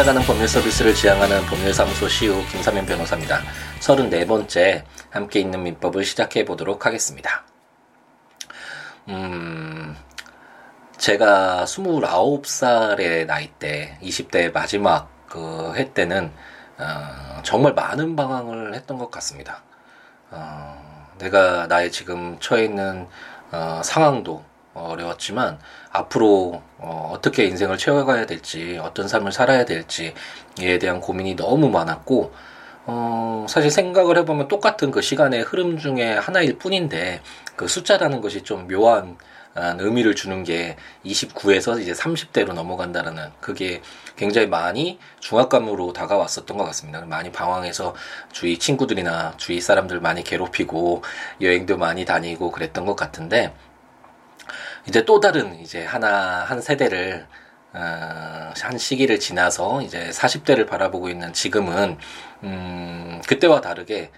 찾아가는 법률 서비스를 지향하는 법률사무소 시우 김사면 변호사입니다. 34번째 함께 있는 민법을 시작해 보도록 하겠습니다. 음, 제가 29살의 나이 때, 20대 마지막 그 해 때는 어, 정말 많은 방황을 했던 것 같습니다. 어, 내가 나의 지금 처해 있는 어, 상황도 어려웠지만 앞으로 어, 어떻게 인생을 채워가야 될지 어떤 삶을 살아야 될지에 대한 고민이 너무 많았고 어, 사실 생각을 해보면 똑같은 그 시간의 흐름 중에 하나일 뿐인데 그 숫자라는 것이 좀 묘한 의미를 주는 게 29에서 이제 30대로 넘어간다라는 그게 굉장히 많이 중압감으로 다가왔었던 것 같습니다. 많이 방황해서 주위 친구들이나 주위 사람들 많이 괴롭히고 여행도 많이 다니고 그랬던 것 같은데 이제 또 다른 이제 하나 한 세대를 어, 한 시기를 지나서 이제 40대를 바라보고 있는 지금은 음, 그때와 다르게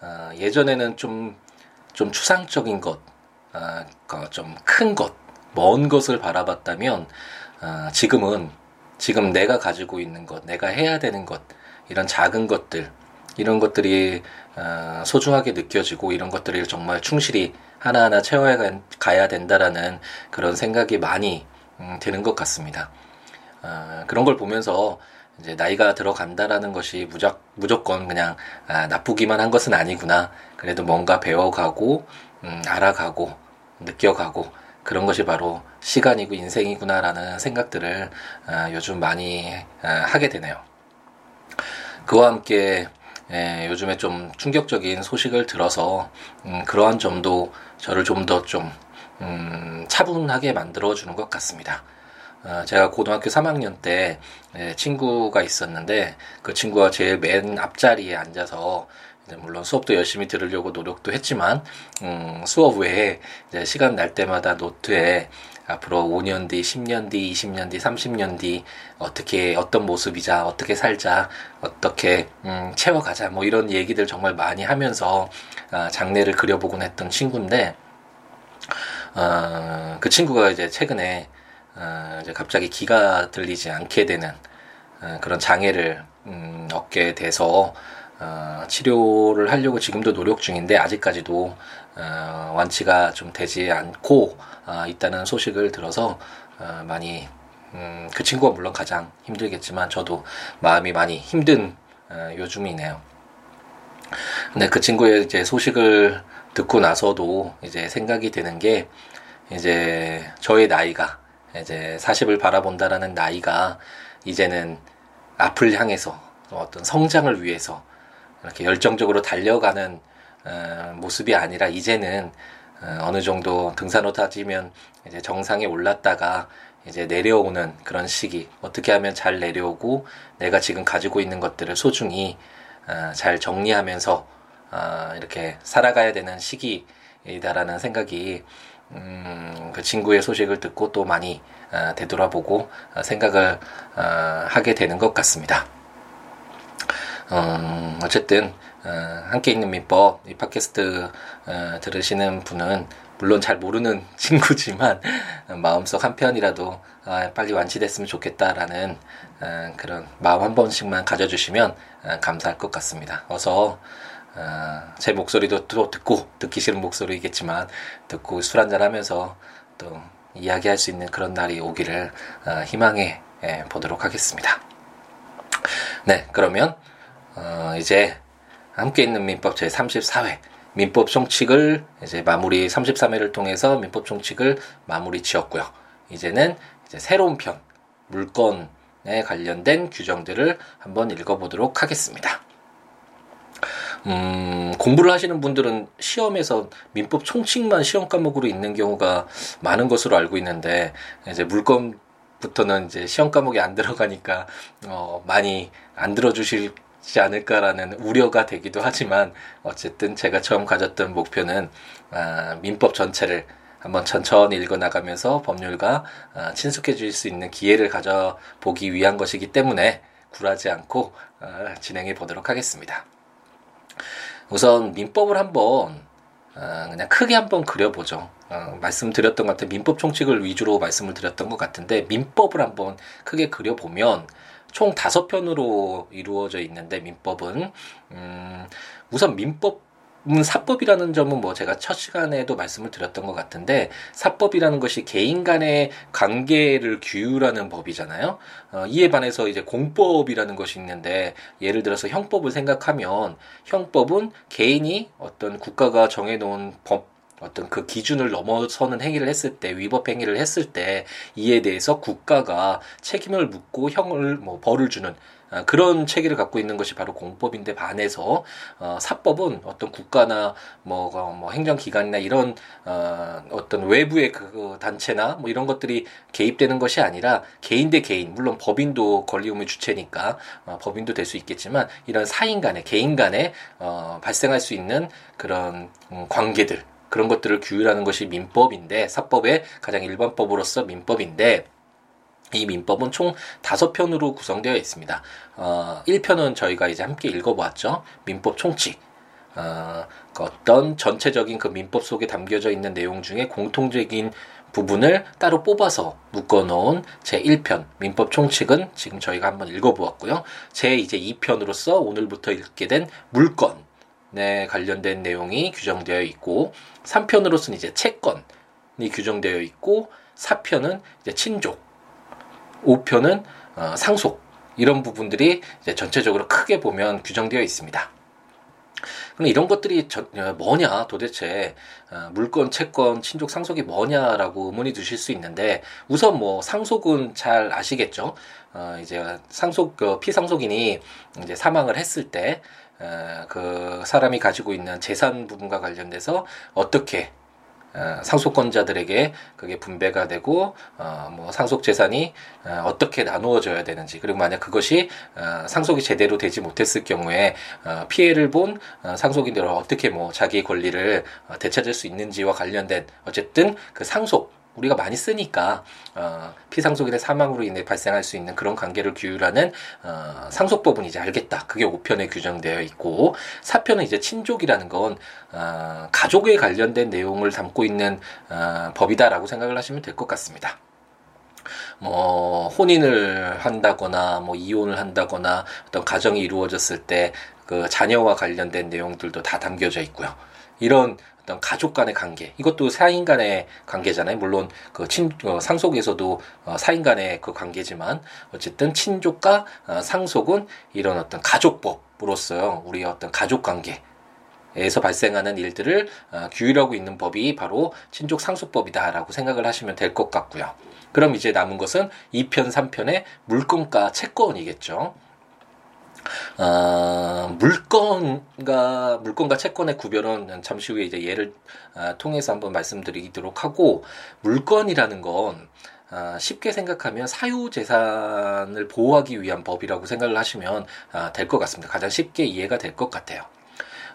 어, 예전에는 좀좀 추상적인 것, 어, 좀큰 것, 먼 것을 바라봤다면 어, 지금은 지금 내가 가지고 있는 것, 내가 해야 되는 것, 이런 작은 것들, 이런 것들이 어, 소중하게 느껴지고 이런 것들을 정말 충실히 하나하나 채워야 가야 된다라는 그런 생각이 많이 음, 드는 것 같습니다. 어, 그런 걸 보면서 이제 나이가 들어간다라는 것이 무작, 무조건 그냥 아, 나쁘기만 한 것은 아니구나. 그래도 뭔가 배워가고 음, 알아가고 느껴가고 그런 것이 바로 시간이고 인생이구나라는 생각들을 아, 요즘 많이 아, 하게 되네요. 그와 함께 예, 요즘에 좀 충격적인 소식을 들어서 음, 그러한 점도 저를 좀 더좀 좀, 음, 차분하게 만들어 주는 것 같습니다. 어, 제가 고등학교 3학년 때 예, 친구가 있었는데 그 친구가 제일 맨 앞자리에 앉아서 물론 수업도 열심히 들으려고 노력도 했지만 음, 수업 외에 시간 날 때마다 노트에 앞으로 5년 뒤, 10년 뒤, 20년 뒤, 30년 뒤 어떻게 어떤 모습이자 어떻게 살자 어떻게 음, 채워가자 뭐 이런 얘기들 정말 많이 하면서 아, 장래를 그려보곤 했던 친구인데 어, 그 친구가 이제 최근에 어, 이제 갑자기 기가 들리지 않게 되는 어, 그런 장애를 음, 얻게 돼서 어, 치료를 하려고 지금도 노력 중인데 아직까지도 어, 완치가 좀 되지 않고 어, 있다는 소식을 들어서 어, 많이 음, 그 친구가 물론 가장 힘들겠지만 저도 마음이 많이 힘든 어, 요즘이네요. 근데 그 친구의 이제 소식을 듣고 나서도 이제 생각이 드는 게 이제 저의 나이가 이제 40을 바라본다라는 나이가 이제는 앞을 향해서 어떤 성장을 위해서 이렇게 열정적으로 달려가는 어, 모습이 아니라 이제는 어, 어느 정도 등산로 타지면 이제 정상에 올랐다가 이제 내려오는 그런 시기 어떻게 하면 잘 내려오고 내가 지금 가지고 있는 것들을 소중히 어, 잘 정리하면서 어, 이렇게 살아가야 되는 시기이다라는 생각이 음, 그 친구의 소식을 듣고 또 많이 어, 되돌아보고 어, 생각을 어, 하게 되는 것 같습니다. 음, 어쨌든 어, 함께 있는 민법 이 팟캐스트 어, 들으시는 분은 물론 잘 모르는 친구지만 어, 마음속 한편이라도 아, 빨리 완치됐으면 좋겠다라는 어, 그런 마음 한 번씩만 가져주시면 어, 감사할 것 같습니다. 어서 어, 제 목소리도 또 듣고 듣기 싫은 목소리겠지만 듣고 술 한잔 하면서 또 이야기할 수 있는 그런 날이 오기를 어, 희망해 예, 보도록 하겠습니다. 네, 그러면 어, 이제 함께 있는 민법 제 34회 민법 총칙을 이제 마무리 33회를 통해서 민법 총칙을 마무리 지었고요. 이제는 이제 새로운 편 물건에 관련된 규정들을 한번 읽어보도록 하겠습니다. 음, 공부를 하시는 분들은 시험에서 민법 총칙만 시험 과목으로 있는 경우가 많은 것으로 알고 있는데 이제 물건 부터는 이제 시험 과목이 안 들어가니까 어, 많이 안 들어주실 지 않을까라는 우려가 되기도 하지만 어쨌든 제가 처음 가졌던 목표는 아, 민법 전체를 한번 천천히 읽어나가면서 법률과 아, 친숙해질 수 있는 기회를 가져보기 위한 것이기 때문에 굴하지 않고 아, 진행해 보도록 하겠습니다. 우선 민법을 한번 아, 그냥 크게 한번 그려보죠. 어, 말씀드렸던 것 같은 민법 총칙을 위주로 말씀을 드렸던 것 같은데 민법을 한번 크게 그려보면 총 다섯 편으로 이루어져 있는데 민법은 음, 우선 민법 음, 사법이라는 점은 뭐 제가 첫 시간에도 말씀을 드렸던 것 같은데 사법이라는 것이 개인 간의 관계를 규율하는 법이잖아요. 어, 이에 반해서 이제 공법이라는 것이 있는데 예를 들어서 형법을 생각하면 형법은 개인이 어떤 국가가 정해놓은 법 어떤 그 기준을 넘어서는 행위를 했을 때 위법 행위를 했을 때 이에 대해서 국가가 책임을 묻고 형을 뭐 벌을 주는 아, 그런 체계를 갖고 있는 것이 바로 공법인데 반해서 어, 사법은 어떤 국가나 뭐, 어, 뭐 행정기관이나 이런 어, 어떤 외부의 그 단체나 뭐 이런 것들이 개입되는 것이 아니라 개인 대 개인 물론 법인도 권리의무 주체니까 어, 법인도 될 수 있겠지만 이런 사인 간의 개인 간에 어, 발생할 수 있는 그런 음, 관계들 그런 것들을 규율하는 것이 민법인데 사법의 가장 일반법으로서 민법인데 이 민법은 총 다섯 편으로 구성되어 있습니다. 어, 1편은 저희가 이제 함께 읽어보았죠. 민법 총칙. 어, 그 어떤 전체적인 그 민법 속에 담겨져 있는 내용 중에 공통적인 부분을 따로 뽑아서 묶어놓은 제 1편 민법 총칙은 지금 저희가 한번 읽어보았고요. 제 이제 2편으로서 오늘부터 읽게 된 물건 에 관련된 내용이 규정되어 있고 3편으로서는 이제 채권이 규정되어 있고 4편은 이제 친족 5편은 어, 상속 이런 부분들이 전체적으로 크게 보면 규정되어 있습니다. 그럼 이런 것들이 저, 어, 뭐냐 도대체 어, 물건, 채권, 친족, 상속이 뭐냐라고 의문이 드실 수 있는데 우선 뭐 상속은 잘 아시겠죠. 어, 이제 상속 그 피상속인이 이제 사망을 했을 때 어, 그 사람이 가지고 있는 재산 부분과 관련돼서 어떻게 어, 상속권자들에게 그게 분배가 되고 어, 뭐 상속 재산이 어, 어떻게 나누어져야 되는지 그리고 만약 그것이 어, 상속이 제대로 되지 못했을 경우에 어, 피해를 본 어, 상속인들은 어떻게 뭐 자기 권리를 어, 되찾을 수 있는지와 관련된 어쨌든 그 상속 우리가 많이 쓰니까 어, 피상속인의 사망으로 인해 발생할 수 있는 그런 관계를 규율하는 어, 상속법은 이제 알겠다. 그게 5편에 규정되어 있고 4편은 이제 친족이라는 건 어, 가족에 관련된 내용을 담고 있는 어, 법이다라고 생각을 하시면 될 것 같습니다. 뭐 혼인을 한다거나 뭐 이혼을 한다거나 어떤 가정이 이루어졌을 때 그 자녀와 관련된 내용들도 다 담겨져 있고요. 이런 어떤 가족 간의 관계 이것도 사인 간의 관계잖아요. 물론 그 친 어, 상속에서도 어, 사인 간의 그 관계지만 어쨌든 친족과 어, 상속은 이런 어떤 가족법으로서 우리 어떤 가족 관계 에서 발생하는 일들을 어, 규율하고 있는 법이 바로 친족 상속법이다라고 생각을 하시면 될 것 같고요. 그럼 이제 남은 것은 2편, 3편의 물건과 채권이겠죠. 어, 물건과 물건과 채권의 구별은 잠시 후에 이제 예를 어, 통해서 한번 말씀드리도록 하고 물건이라는 건 어, 쉽게 생각하면 사유 재산을 보호하기 위한 법이라고 생각을 하시면 어, 될것 같습니다. 가장 쉽게 이해가 될 것 같아요.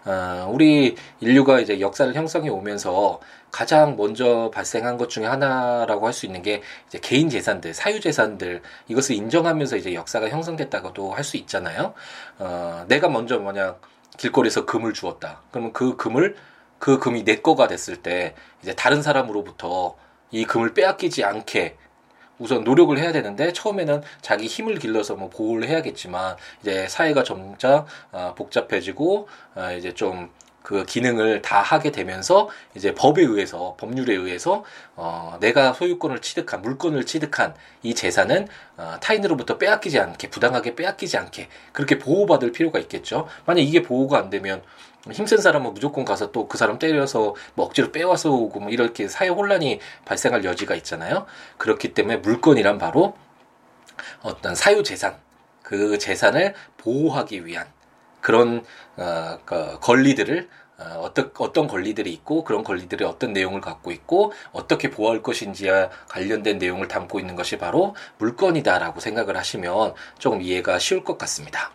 어, 우리 인류가 이제 역사를 형성해 오면서 가장 먼저 발생한 것 중에 하나라고 할 수 있는 게 이제 개인 재산들, 사유 재산들 이것을 인정하면서 이제 역사가 형성됐다고도 할 수 있잖아요. 어, 내가 먼저 뭐냐 길거리에서 금을 주었다. 그러면 그 금을 그 금이 내 거가 됐을 때 이제 다른 사람으로부터 이 금을 빼앗기지 않게 우선 노력을 해야 되는데 처음에는 자기 힘을 길러서 뭐 보호를 해야겠지만 이제 사회가 점차 어, 복잡해지고 어, 이제 좀 그 기능을 다 하게 되면서 이제 법에 의해서 법률에 의해서 어 내가 소유권을 취득한 물건을 취득한 이 재산은 어 타인으로부터 빼앗기지 않게 부당하게 빼앗기지 않게 그렇게 보호받을 필요가 있겠죠. 만약 이게 보호가 안 되면 힘센 사람은 무조건 가서 또 그 사람 때려서 뭐 억지로 빼와서 오고 뭐 이렇게 사회 혼란이 발생할 여지가 있잖아요. 그렇기 때문에 물건이란 바로 어떤 사유 재산 그 재산을 보호하기 위한 그런 어, 그 권리들을 어, 어떤 어떤 권리들이 있고 그런 권리들이 어떤 내용을 갖고 있고 어떻게 보호할 것인지와 관련된 내용을 담고 있는 것이 바로 물건이다라고 생각을 하시면 조금 이해가 쉬울 것 같습니다.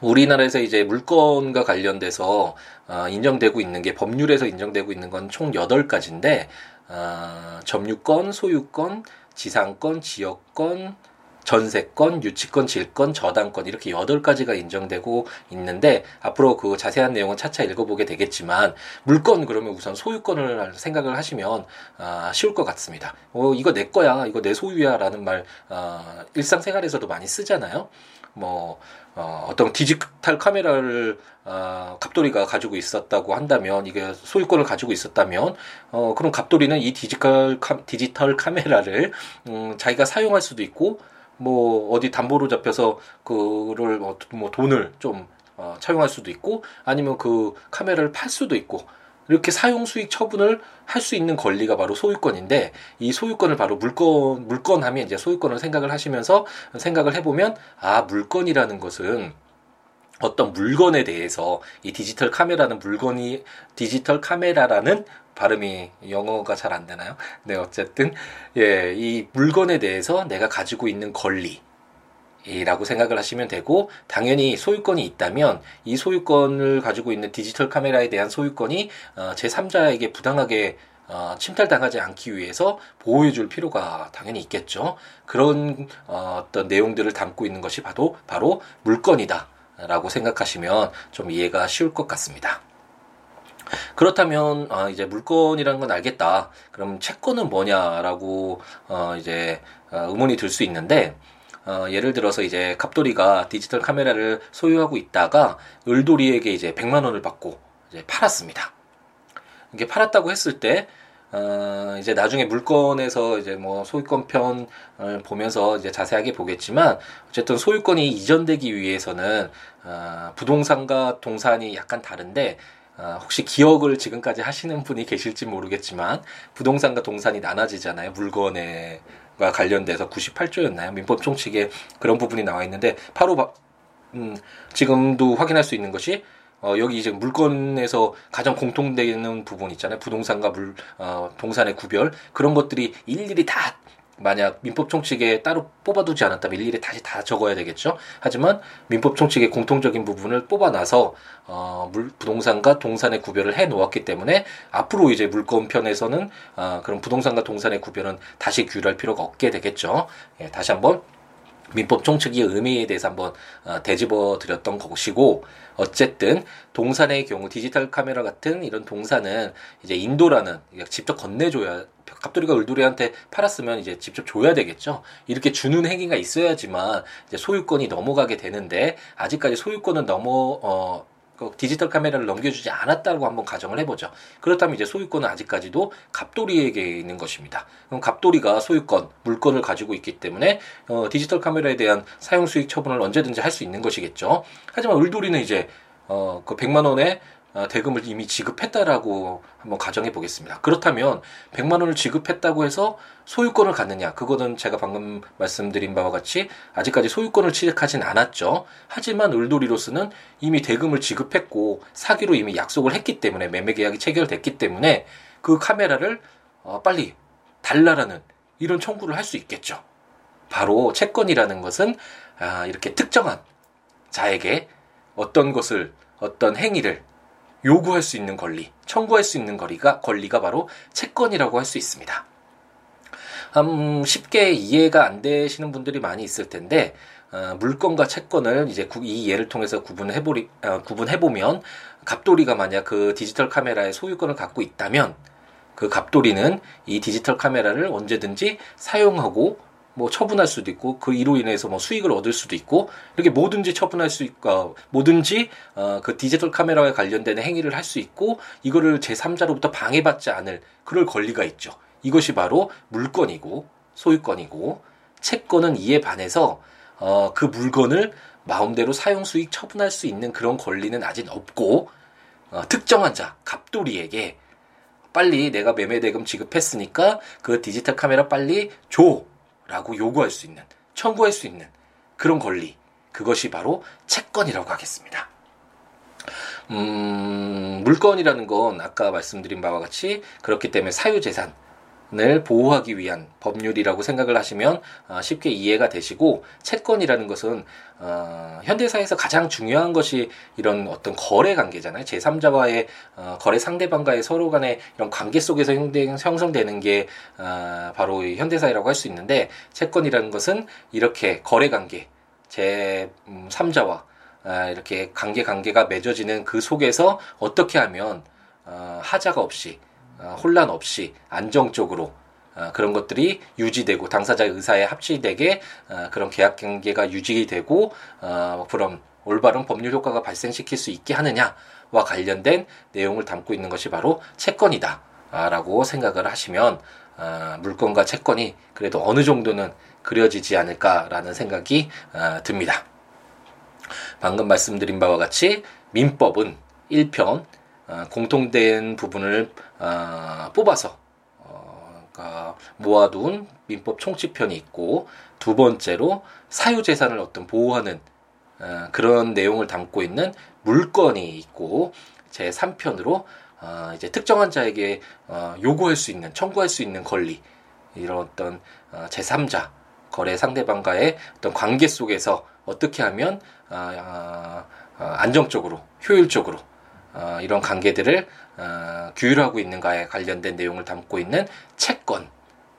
우리나라에서 이제 물건과 관련돼서 어, 인정되고 있는 게 법률에서 인정되고 있는 건총 8가지인데 어, 점유권, 소유권, 지상권, 지역권, 전세권, 유치권, 질권, 저당권 이렇게 여덟 가지가 인정되고 있는데 앞으로 그 자세한 내용은 차차 읽어보게 되겠지만 물건 그러면 우선 소유권을 생각을 하시면 아, 쉬울 것 같습니다. 어, 이거 내 거야, 이거 내 소유야라는 말 아, 일상생활에서도 많이 쓰잖아요. 뭐 어, 어떤 디지털 카메라를 어, 갑돌이가 가지고 있었다고 한다면 이게 소유권을 가지고 있었다면 어, 그럼 갑돌이는 이 디지털 카, 디지털 카메라를 음, 자기가 사용할 수도 있고 뭐 어디 담보로 잡혀서 그를 뭐, 뭐 돈을 좀 어, 차용할 수도 있고 아니면 그 카메라를 팔 수도 있고 이렇게 사용 수익 처분을 할 수 있는 권리가 바로 소유권인데 이 소유권을 바로 물건 물건 하면 이제 소유권을 생각을 하시면서 생각을 해보면 아 물건이라는 것은 어떤 물건에 대해서 이 디지털 카메라는 물건이 디지털 카메라라는 발음이 영어가 잘 안 되나요? 네, 어쨌든 예, 이 물건에 대해서 내가 가지고 있는 권리 이라고 생각을 하시면 되고 당연히 소유권이 있다면 이 소유권을 가지고 있는 디지털 카메라에 대한 소유권이 어, 제3자에게 부당하게 어, 침탈당하지 않기 위해서 보호해줄 필요가 당연히 있겠죠. 그런 어, 어떤 내용들을 담고 있는 것이 바로 바로 물건이다라고 생각하시면 좀 이해가 쉬울 것 같습니다. 그렇다면 아, 이제 물건이라는 건 알겠다. 그럼 채권은 뭐냐라고 어, 이제 어, 의문이 들 수 있는데 어, 예를 들어서 이제 갑돌이가 디지털 카메라를 소유하고 있다가 을돌이에게 이제 100만 원을 받고 이제 팔았습니다. 이게 팔았다고 했을 때 어, 이제 나중에 물건에서 이제 뭐 소유권 편을 보면서 이제 자세하게 보겠지만 어쨌든 소유권이 이전되기 위해서는 어, 부동산과 동산이 약간 다른데 어, 혹시 기억을 지금까지 하시는 분이 계실지 모르겠지만 부동산과 동산이 나눠지잖아요. 물건에 과 관련돼서 98조였나요? 민법 총칙에 그런 부분이 나와 있는데 바로 바, 음, 지금도 확인할 수 있는 것이 어, 여기 이제 물건에서 가장 공통되는 부분 있잖아요. 부동산과 물, 어, 동산의 구별. 그런 것들이 일일이 다 만약 민법 총칙에 따로 뽑아두지 않았다면 일일이 다시 다 적어야 되겠죠. 하지만 민법 총칙의 공통적인 부분을 뽑아놔서 어, 물, 부동산과 동산의 구별을 해 놓았기 때문에 앞으로 이제 물건 편에서는 어, 그런 부동산과 동산의 구별은 다시 규율할 필요가 없게 되겠죠. 예, 다시 한번 민법 총칙의 의미에 대해서 한번 어, 되짚어 드렸던 것이고 어쨌든 동산의 경우 디지털 카메라 같은 이런 동산은 이제 인도라는 직접 건네줘야 갑돌이가 을돌이한테 팔았으면 이제 직접 줘야 되겠죠. 이렇게 주는 행위가 있어야지만 이제 소유권이 넘어가게 되는데 아직까지 소유권은 넘어 어 그 디지털 카메라를 넘겨주지 않았다고 한번 가정을 해보죠. 그렇다면 이제 소유권은 아직까지도 갑돌이에게 있는 것입니다. 그럼 갑돌이가 소유권, 물건을 가지고 있기 때문에 어, 디지털 카메라에 대한 사용 수익 처분을 언제든지 할 수 있는 것이겠죠. 하지만 을돌이는 이제 어, 그 100만 원의 어, 대금을 이미 지급했다라고 한번 가정해 보겠습니다. 그렇다면 100만 원을 지급했다고 해서 소유권을 갖느냐? 그거는 제가 방금 말씀드린 바와 같이 아직까지 소유권을 취득하진 않았죠. 하지만 을돌이로서는 이미 대금을 지급했고 사기로 이미 약속을 했기 때문에 매매 계약이 체결됐기 때문에 그 카메라를 어, 빨리 달라라는 이런 청구를 할 수 있겠죠. 바로 채권이라는 것은 아, 이렇게 특정한 자에게 어떤 것을 어떤 행위를 요구할 수 있는 권리, 청구할 수 있는 권리가 권리가 바로 채권이라고 할 수 있습니다. 음, 쉽게 이해가 안 되시는 분들이 많이 있을 텐데 어, 물건과 채권을 이제 구, 이 예를 통해서 구분해 보리 어, 구분해 보면 갑돌이가 만약 그 디지털 카메라의 소유권을 갖고 있다면 그 갑돌이는 이 디지털 카메라를 언제든지 사용하고 뭐 처분할 수도 있고 그 이로 인해서 뭐 수익을 얻을 수도 있고 이렇게 뭐든지 처분할 수 있고 어, 뭐든지 어, 그 디지털 카메라와 관련된 행위를 할 수 있고 이거를 제3자로부터 방해받지 않을 그럴 권리가 있죠. 이것이 바로 물건이고 소유권이고 채권은 이에 반해서 어, 그 물건을 마음대로 사용 수익 처분할 수 있는 그런 권리는 아직 없고 어, 특정한 자 갑돌이에게 빨리 내가 매매 대금 지급했으니까 그 디지털 카메라 빨리 줘. 라고 요구할 수 있는, 청구할 수 있는 그런 권리. 그것이 바로 채권이라고 하겠습니다. 음, 물건이라는 건 아까 말씀드린 바와 같이 그렇기 때문에 사유재산, 을 보호하기 위한 법률이라고 생각을 하시면 어, 쉽게 이해가 되시고 채권이라는 것은 어, 현대사에서 가장 중요한 것이 이런 어떤 거래 관계잖아요. 제3자와의 어, 거래 상대방과의 서로 간의 이런 관계 속에서 형성되는 게 어, 바로 현대사라고 할 수 있는데 채권이라는 것은 이렇게 거래 관계 제3자와 아, 이렇게 관계 관계가 맺어지는 그 속에서 어떻게 하면 어, 하자가 없이 어, 혼란 없이 안정적으로 어, 그런 것들이 유지되고 당사자의 의사에 합치되게 어, 그런 계약 관계가 유지되고 어, 그런 올바른 법률 효과가 발생시킬 수 있게 하느냐와 관련된 내용을 담고 있는 것이 바로 채권이다라고 생각을 하시면 어, 물건과 채권이 그래도 어느 정도는 그려지지 않을까라는 생각이 어, 듭니다. 방금 말씀드린 바와 같이 민법은 1편 어, 공통된 부분을 어, 뽑아서 어, 그러니까 모아둔 민법 총칙편이 있고 두 번째로 사유재산을 어떤 보호하는 어, 그런 내용을 담고 있는 물건이 있고 제 3편으로 어, 이제 특정한 자에게 어, 요구할 수 있는 청구할 수 있는 권리 이런 어떤 어, 제3자 거래 상대방과의 어떤 관계 속에서 어떻게 하면 안정적으로 효율적으로 어, 이런 관계들을 어, 규율하고 있는가에 관련된 내용을 담고 있는 채권이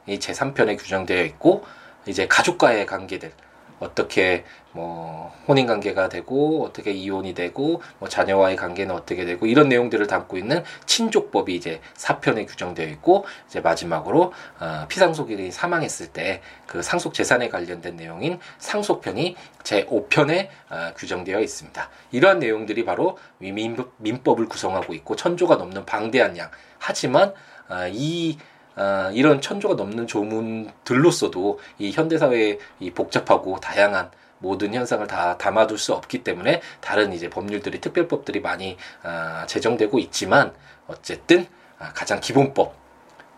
제3편에 규정되어 있고 이제 가족과의 관계들 어떻게 뭐 혼인 관계가 되고 어떻게 이혼이 되고 뭐 자녀와의 관계는 어떻게 되고 이런 내용들을 담고 있는 친족법이 이제 사편에 규정되어 있고 이제 마지막으로 어, 피상속인이 사망했을 때 그 상속 재산에 관련된 내용인 상속편이 제 5편에 어, 규정되어 있습니다. 이러한 내용들이 바로 민법, 민법을 구성하고 있고 천조가 넘는 방대한 양 하지만 어, 이 어, 이런 천조가 넘는 조문들로서도 이 현대사회의 이 복잡하고 다양한 모든 현상을 다 담아둘 수 없기 때문에 다른 이제 법률들이 특별법들이 많이 아, 제정되고 있지만 어쨌든 아, 가장 기본법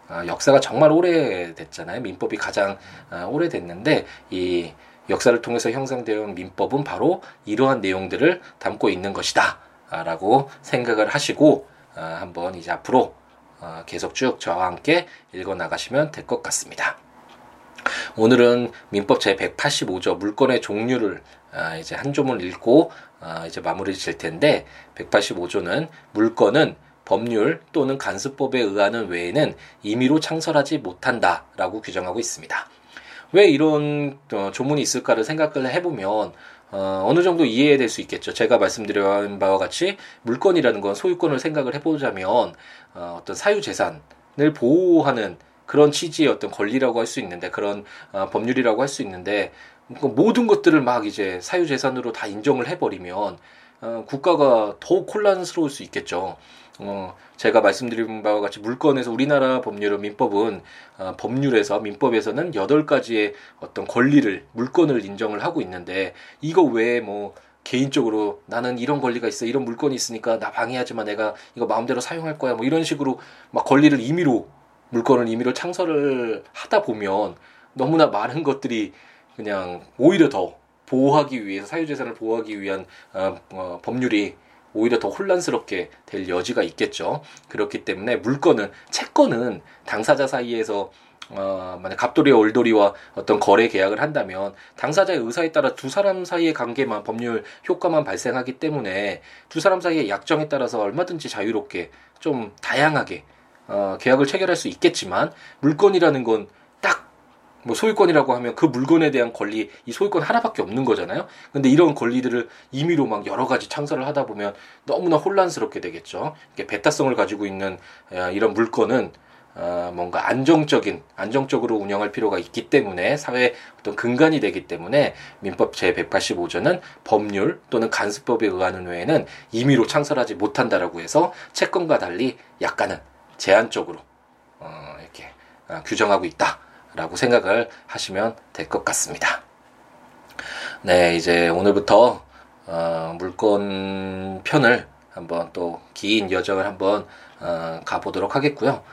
아, 역사가 정말 오래됐잖아요. 민법이 가장 아, 오래됐는데 이 역사를 통해서 형성되어 온 민법은 바로 이러한 내용들을 담고 있는 것이다. 라고 생각을 하시고 아, 한번 이제 앞으로 어, 계속 쭉 저와 함께 읽어 나가시면 될 것 같습니다. 오늘은 민법 제 185조 물건의 종류를 아, 이제 한 조문 읽고 아, 이제 마무리 질 텐데 185조는 물건은 법률 또는 간수법에 의하는 외에는 임의로 창설하지 못한다라고 규정하고 있습니다. 왜 이런 어, 조문이 있을까를 생각을 해보면 어, 어느 정도 이해될 수 있겠죠. 제가 말씀드린 바와 같이 물건이라는 건 소유권을 생각을 해보자면 어, 어떤 사유재산을 보호하는 그런 취지의 어떤 권리라고 할 수 있는데 그런 어, 법률이라고 할 수 있는데 그 모든 것들을 막 이제 사유재산으로 다 인정을 해버리면 어, 국가가 더욱 혼란스러울 수 있겠죠. 어, 제가 말씀드린 바와 같이 물건에서 우리나라 법률은 민법은 어, 법률에서 민법에서는 여덟 가지의 어떤 권리를 물건을 인정을 하고 있는데 이거 외에 뭐 개인적으로 나는 이런 권리가 있어 이런 물건이 있으니까 나 방해하지 마 내가 이거 마음대로 사용할 거야 뭐 이런 식으로 막 권리를 임의로 물건을 임의로 창설을 하다 보면 너무나 많은 것들이 그냥 오히려 더 보호하기 위해서 사유재산을 보호하기 위한 어, 어, 법률이 오히려 더 혼란스럽게 될 여지가 있겠죠. 그렇기 때문에 물건은 채권은 당사자 사이에서 어, 만약 갑돌이와 올돌이와 어떤 거래 계약을 한다면 당사자의 의사에 따라 두 사람 사이의 관계만 법률 효과만 발생하기 때문에 두 사람 사이의 약정에 따라서 얼마든지 자유롭게 좀 다양하게 어, 계약을 체결할 수 있겠지만 물건이라는 건 딱 뭐 소유권이라고 하면 그 물건에 대한 권리 이 소유권 하나밖에 없는 거잖아요. 근데 이런 권리들을 임의로 막 여러 가지 창설을 하다 보면 너무나 혼란스럽게 되겠죠. 이게 배타성을 가지고 있는 어, 이런 물건은 어, 뭔가 안정적인 안정적으로 운영할 필요가 있기 때문에 사회 어떤 근간이 되기 때문에 민법 제 185조는 법률 또는 간수법에 의하는 외에는 임의로 창설하지 못한다라고 해서 채권과 달리 약간은 제한적으로 어, 이렇게 어, 규정하고 있다라고 생각을 하시면 될 것 같습니다. 네, 이제 오늘부터 어, 물건 편을 한번 또 긴 여정을 한번 어, 가보도록 하겠고요.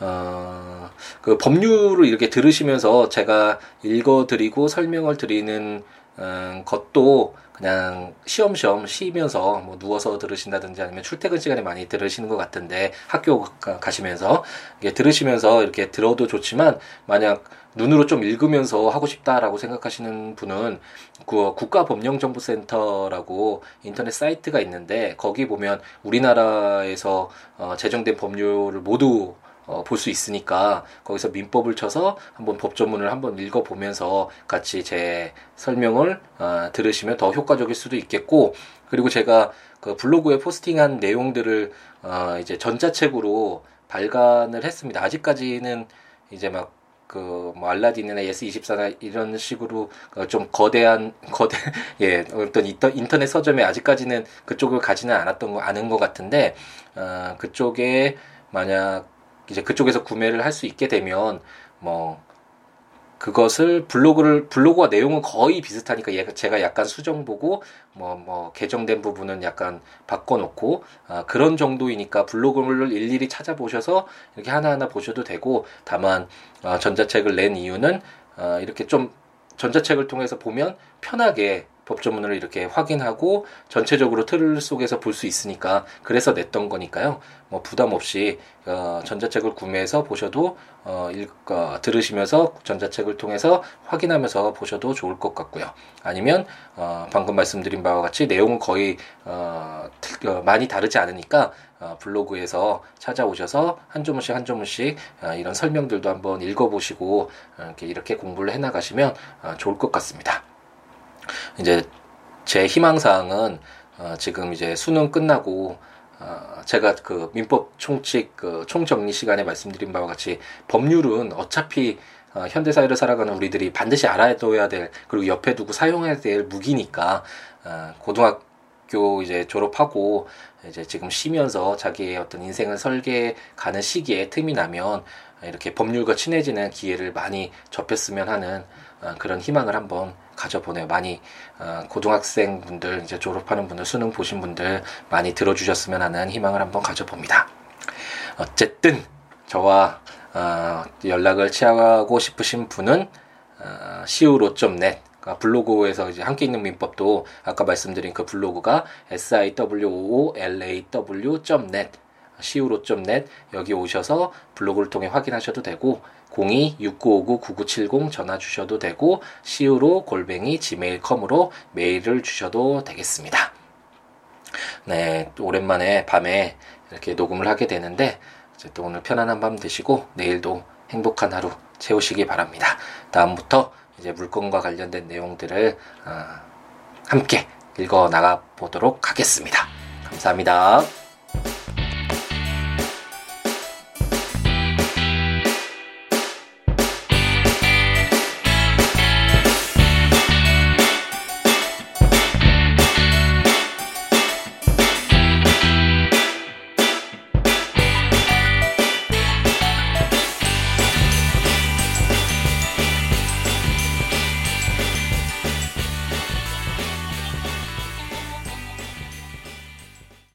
어, 그 법률을 이렇게 들으시면서 제가 읽어드리고 설명을 드리는 음, 것도 그냥 시험시험 쉬면서 뭐 누워서 들으신다든지 아니면 출퇴근 시간에 많이 들으시는 것 같은데 학교 가시면서 이게 들으시면서 이렇게 들어도 좋지만 만약 눈으로 좀 읽으면서 하고 싶다라고 생각하시는 분은 그 국가법령정보센터라고 인터넷 사이트가 있는데 거기 보면 우리나라에서 어, 제정된 법률을 모두 어, 볼 수 있으니까 거기서 민법을 쳐서 한번 법조문을 한번 읽어보면서 같이 제 설명을 어, 들으시면 더 효과적일 수도 있겠고 그리고 제가 그 블로그에 포스팅한 내용들을 어, 이제 전자책으로 발간을 했습니다. 아직까지는 이제 막 그뭐 알라딘이나 예스24나 이런 식으로 좀 거대한 거대 예 어떤 인터넷 서점에 아직까지는 그쪽을 가지는 않았던 거 아는 것 같은데 어, 그쪽에 만약 이제 그쪽에서 구매를 할 수 있게 되면 뭐 그것을 블로그를 블로그와 내용은 거의 비슷하니까 제가 약간 수정 보고 뭐뭐 뭐 개정된 부분은 약간 바꿔놓고 아, 그런 정도이니까 블로그를 일일이 찾아보셔서 이렇게 하나하나 보셔도 되고 다만 아, 전자책을 낸 이유는 아, 이렇게 좀 전자책을 통해서 보면 편하게 법조문을 이렇게 확인하고 전체적으로 틀 속에서 볼 수 있으니까 그래서 냈던 거니까요. 뭐 부담 없이 어, 전자책을 구매해서 보셔도 어, 읽, 어, 들으시면서 전자책을 통해서 확인하면서 보셔도 좋을 것 같고요. 아니면 어, 방금 말씀드린 바와 같이 내용은 거의 어, 어, 많이 다르지 않으니까 어, 블로그에서 찾아오셔서 한 조문씩 한 조문씩 어, 이런 설명들도 한번 읽어보시고 어, 이렇게, 이렇게 공부를 해나가시면 어, 좋을 것 같습니다. 이제 제 희망사항은 어, 지금 이제 수능 끝나고 어, 제가 그 민법 총칙 그 총정리 시간에 말씀드린 바와 같이 법률은 어차피 어, 현대 사회를 살아가는 우리들이 반드시 알아둬야 될 그리고 옆에 두고 사용해야 될 무기니까 어, 고등학교 이제 졸업하고 이제 지금 쉬면서 자기의 어떤 인생을 설계 가는 시기에 틈이 나면 이렇게 법률과 친해지는 기회를 많이 접했으면 하는 어, 그런 희망을 한번 가져보네요. 많이 어, 고등학생 분들 이제 졸업하는 분들 수능 보신 분들 많이 들어주셨으면 하는 희망을 한번 가져봅니다. 어쨌든 저와 어, 연락을 취하고 싶으신 분은 어, siwo.net 블로그에서 이제 함께 있는 민법도 아까 말씀드린 그 블로그가 siwoolaw.net siwo.net 여기 오셔서 블로그를 통해 확인하셔도 되고 02-6959-9970 전화 주셔도 되고 siwo 골뱅이 gmail.com으로 메일을 주셔도 되겠습니다. 네, 오랜만에 밤에 이렇게 녹음을 하게 되는데 또 오늘 편안한 밤 되시고 내일도 행복한 하루 채우시기 바랍니다. 다음부터 이제 물건과 관련된 내용들을 어, 함께 읽어 나가 보도록 하겠습니다. 감사합니다.